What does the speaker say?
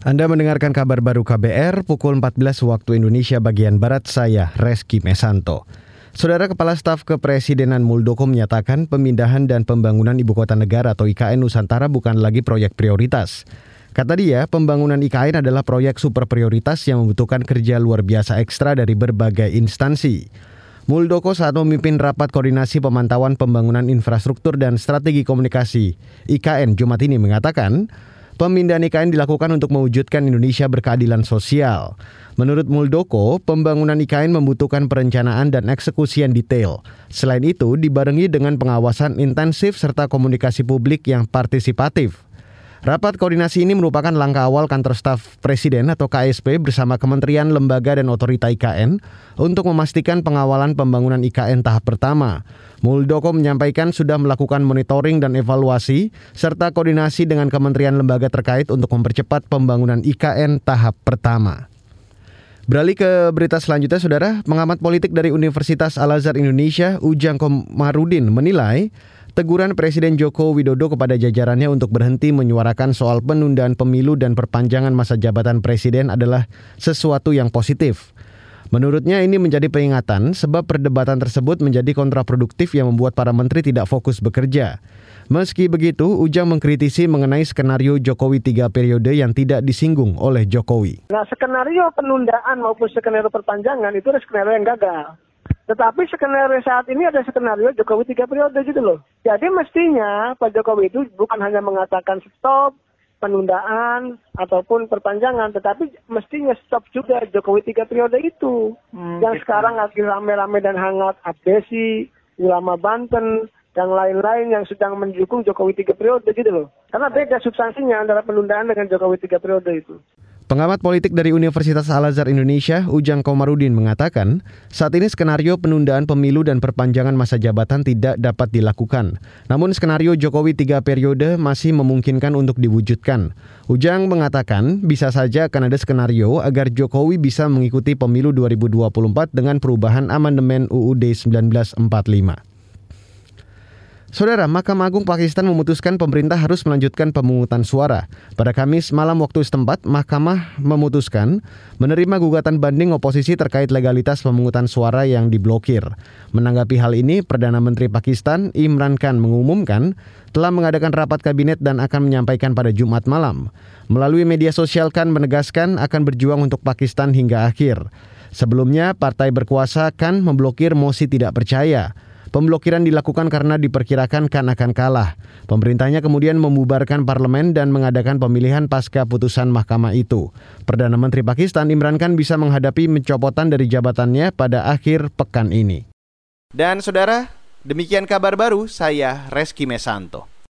Anda mendengarkan kabar baru KBR pukul 14 waktu Indonesia bagian Barat saya, Reski Mesanto. Saudara Kepala Staf Kepresidenan Muldoko menyatakan pemindahan dan pembangunan Ibu Kota Negara atau IKN Nusantara bukan lagi proyek prioritas. Kata dia, pembangunan IKN adalah proyek super prioritas yang membutuhkan kerja luar biasa ekstra dari berbagai instansi. Muldoko saat memimpin rapat koordinasi pemantauan pembangunan infrastruktur dan strategi komunikasi IKN Jumat ini mengatakan, pemindahan IKN dilakukan untuk mewujudkan Indonesia berkeadilan sosial. Menurut Muldoko, pembangunan IKN membutuhkan perencanaan dan eksekusi yang detail. Selain itu, dibarengi dengan pengawasan intensif serta komunikasi publik yang partisipatif. Rapat koordinasi ini merupakan langkah awal kantor staf presiden atau KSP bersama kementerian, lembaga, dan otorita IKN untuk memastikan pengawalan pembangunan IKN tahap pertama. Muldoko menyampaikan sudah melakukan monitoring dan evaluasi serta koordinasi dengan kementerian lembaga terkait untuk mempercepat pembangunan IKN tahap pertama. Beralih ke berita selanjutnya, Saudara. Pengamat politik dari Universitas Al-Azhar Indonesia, Ujang Komarudin, menilai teguran Presiden Joko Widodo kepada jajarannya untuk berhenti menyuarakan soal penundaan pemilu dan perpanjangan masa jabatan presiden adalah sesuatu yang positif. Menurutnya ini menjadi peringatan sebab perdebatan tersebut menjadi kontraproduktif yang membuat para menteri tidak fokus bekerja. Meski begitu, Ujang mengkritisi mengenai skenario Jokowi tiga periode yang tidak disinggung oleh Jokowi. Nah, skenario penundaan maupun skenario perpanjangan itu adalah skenario yang gagal. Tetapi skenario saat ini ada skenario Jokowi tiga periode gitu loh. Jadi mestinya Pak Jokowi itu bukan hanya mengatakan stop, penundaan ataupun perpanjangan, tetapi mestinya stop juga Jokowi tiga periode itu. Hmm, yang gitu. sekarang lagi rame-rame dan hangat Abdesi, ulama Banten, dan lain-lain yang sedang mendukung Jokowi tiga periode gitu loh. Karena beda substansinya antara penundaan dengan Jokowi tiga periode itu. Pengamat politik dari Universitas Al-Azhar Indonesia, Ujang Komarudin mengatakan, saat ini skenario penundaan pemilu dan perpanjangan masa jabatan tidak dapat dilakukan. Namun skenario Jokowi tiga periode masih memungkinkan untuk diwujudkan. Ujang mengatakan, bisa saja akan ada skenario agar Jokowi bisa mengikuti pemilu 2024 dengan perubahan amandemen UUD 1945. Saudara, Mahkamah Agung Pakistan memutuskan pemerintah harus melanjutkan pemungutan suara. Pada Kamis malam waktu setempat, Mahkamah memutuskan menerima gugatan banding oposisi terkait legalitas pemungutan suara yang diblokir. Menanggapi hal ini, Perdana Menteri Pakistan Imran Khan mengumumkan telah mengadakan rapat kabinet dan akan menyampaikan pada Jumat malam. Melalui media sosial Khan menegaskan akan berjuang untuk Pakistan hingga akhir. Sebelumnya, partai berkuasa Khan memblokir mosi tidak percaya. Pemblokiran dilakukan karena diperkirakan kan akan kalah. Pemerintahnya kemudian membubarkan parlemen dan mengadakan pemilihan pasca putusan mahkamah itu. Perdana Menteri Pakistan Imran Khan bisa menghadapi pencopotan dari jabatannya pada akhir pekan ini. Dan saudara, demikian kabar baru saya Reski Mesanto.